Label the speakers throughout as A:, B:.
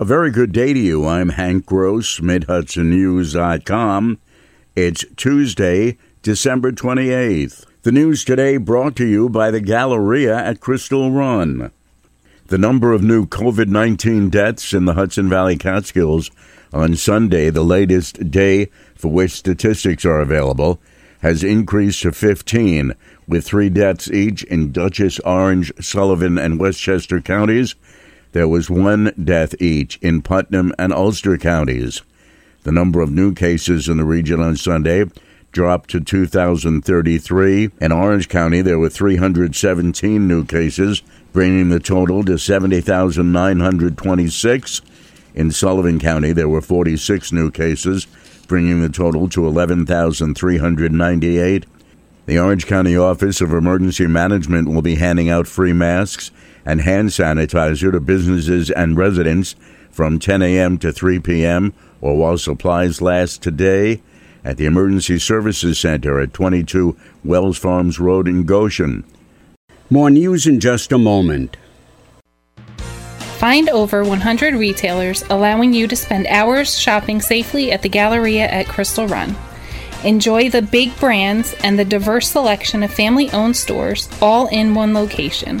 A: A very good day to you. I'm Hank Gross, MidHudsonNews.com. It's Tuesday, December 28th. The news today brought to you by the Galleria at Crystal Run. The number of new COVID 19 deaths in the Hudson Valley Catskills on Sunday, the latest day for which statistics are available, has increased to 15, with three deaths each in Dutchess, Orange, Sullivan, and Westchester counties. There was one death each in Putnam and Ulster counties. The number of new cases in the region on Sunday dropped to 2,033. In Orange County, there were 317 new cases, bringing the total to 70,926. In Sullivan County, there were 46 new cases, bringing the total to 11,398. The Orange County Office of Emergency Management will be handing out free masks and hand sanitizer to businesses and residents from 10 a.m. to 3 p.m. or while supplies last today at the Emergency Services Center at 22 Wells Farms Road in Goshen.
B: More news in just a moment.
C: Find over 100 retailers allowing you to spend hours shopping safely at the Galleria at Crystal Run. Enjoy the big brands and the diverse selection of family owned stores all in one location.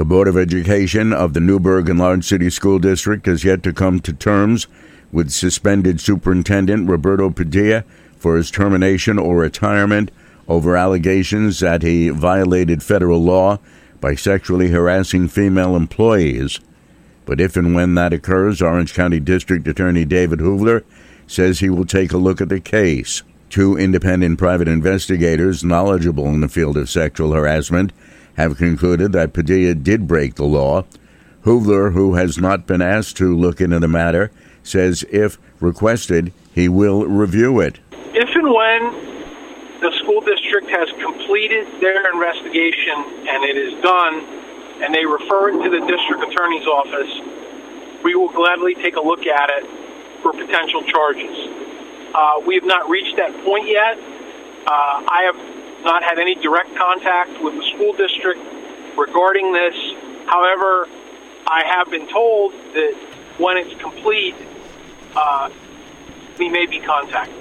A: The Board of Education of the Newburgh Enlarged City School District has yet to come to terms with suspended Superintendent Roberto Padilla for his termination or retirement over allegations that he violated federal law by sexually harassing female employees. But if and when that occurs, Orange County District Attorney David Hoovler says he will take a look at the case. Two independent private investigators knowledgeable in the field of sexual harassment have concluded that Padilla did break the law. Hoovler, who has not been asked to look into the matter, says if requested, he will review it.
D: If and when the school district has completed their investigation and it is done, and they refer it to the district attorney's office, we will gladly take a look at it for potential charges. Uh, we have not reached that point yet. Uh, I have not had any direct contact with the school district regarding this. However, I have been told that when it's complete, uh, we may be contacted.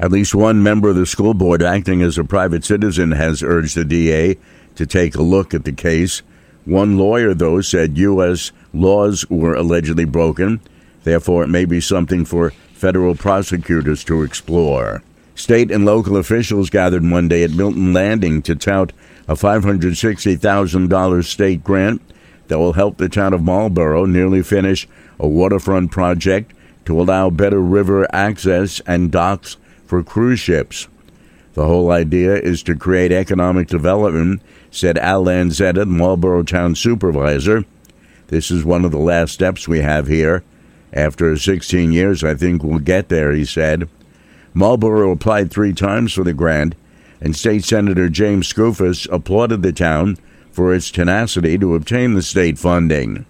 A: At least one member of the school board, acting as a private citizen, has urged the DA to take a look at the case. One lawyer, though, said U.S. laws were allegedly broken. Therefore, it may be something for federal prosecutors to explore. State and local officials gathered Monday at Milton Landing to tout a $560,000 state grant that will help the town of Marlboro nearly finish a waterfront project to allow better river access and docks for cruise ships. The whole idea is to create economic development, said Al Lanzetta, the Marlboro town supervisor. This is one of the last steps we have here. After 16 years, I think we'll get there, he said. Marlboro applied three times for the grant, and State Senator James Skoufis applauded the town for its tenacity to obtain the state funding.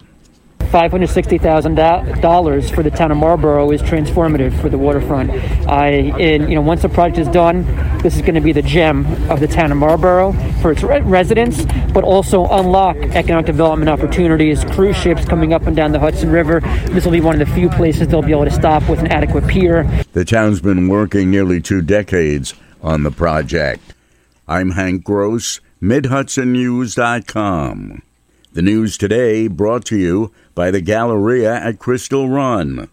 E: $560,000 for the town of Marlboro is transformative for the waterfront. I, in, you know, once the project is done, this is going to be the gem of the town of Marlboro for its re- residents, but also unlock economic development opportunities. Cruise ships coming up and down the Hudson River. This will be one of the few places they'll be able to stop with an adequate pier.
A: The town's been working nearly two decades on the project. I'm Hank Gross, MidHudsonNews.com. The news today brought to you by the Galleria at Crystal Run.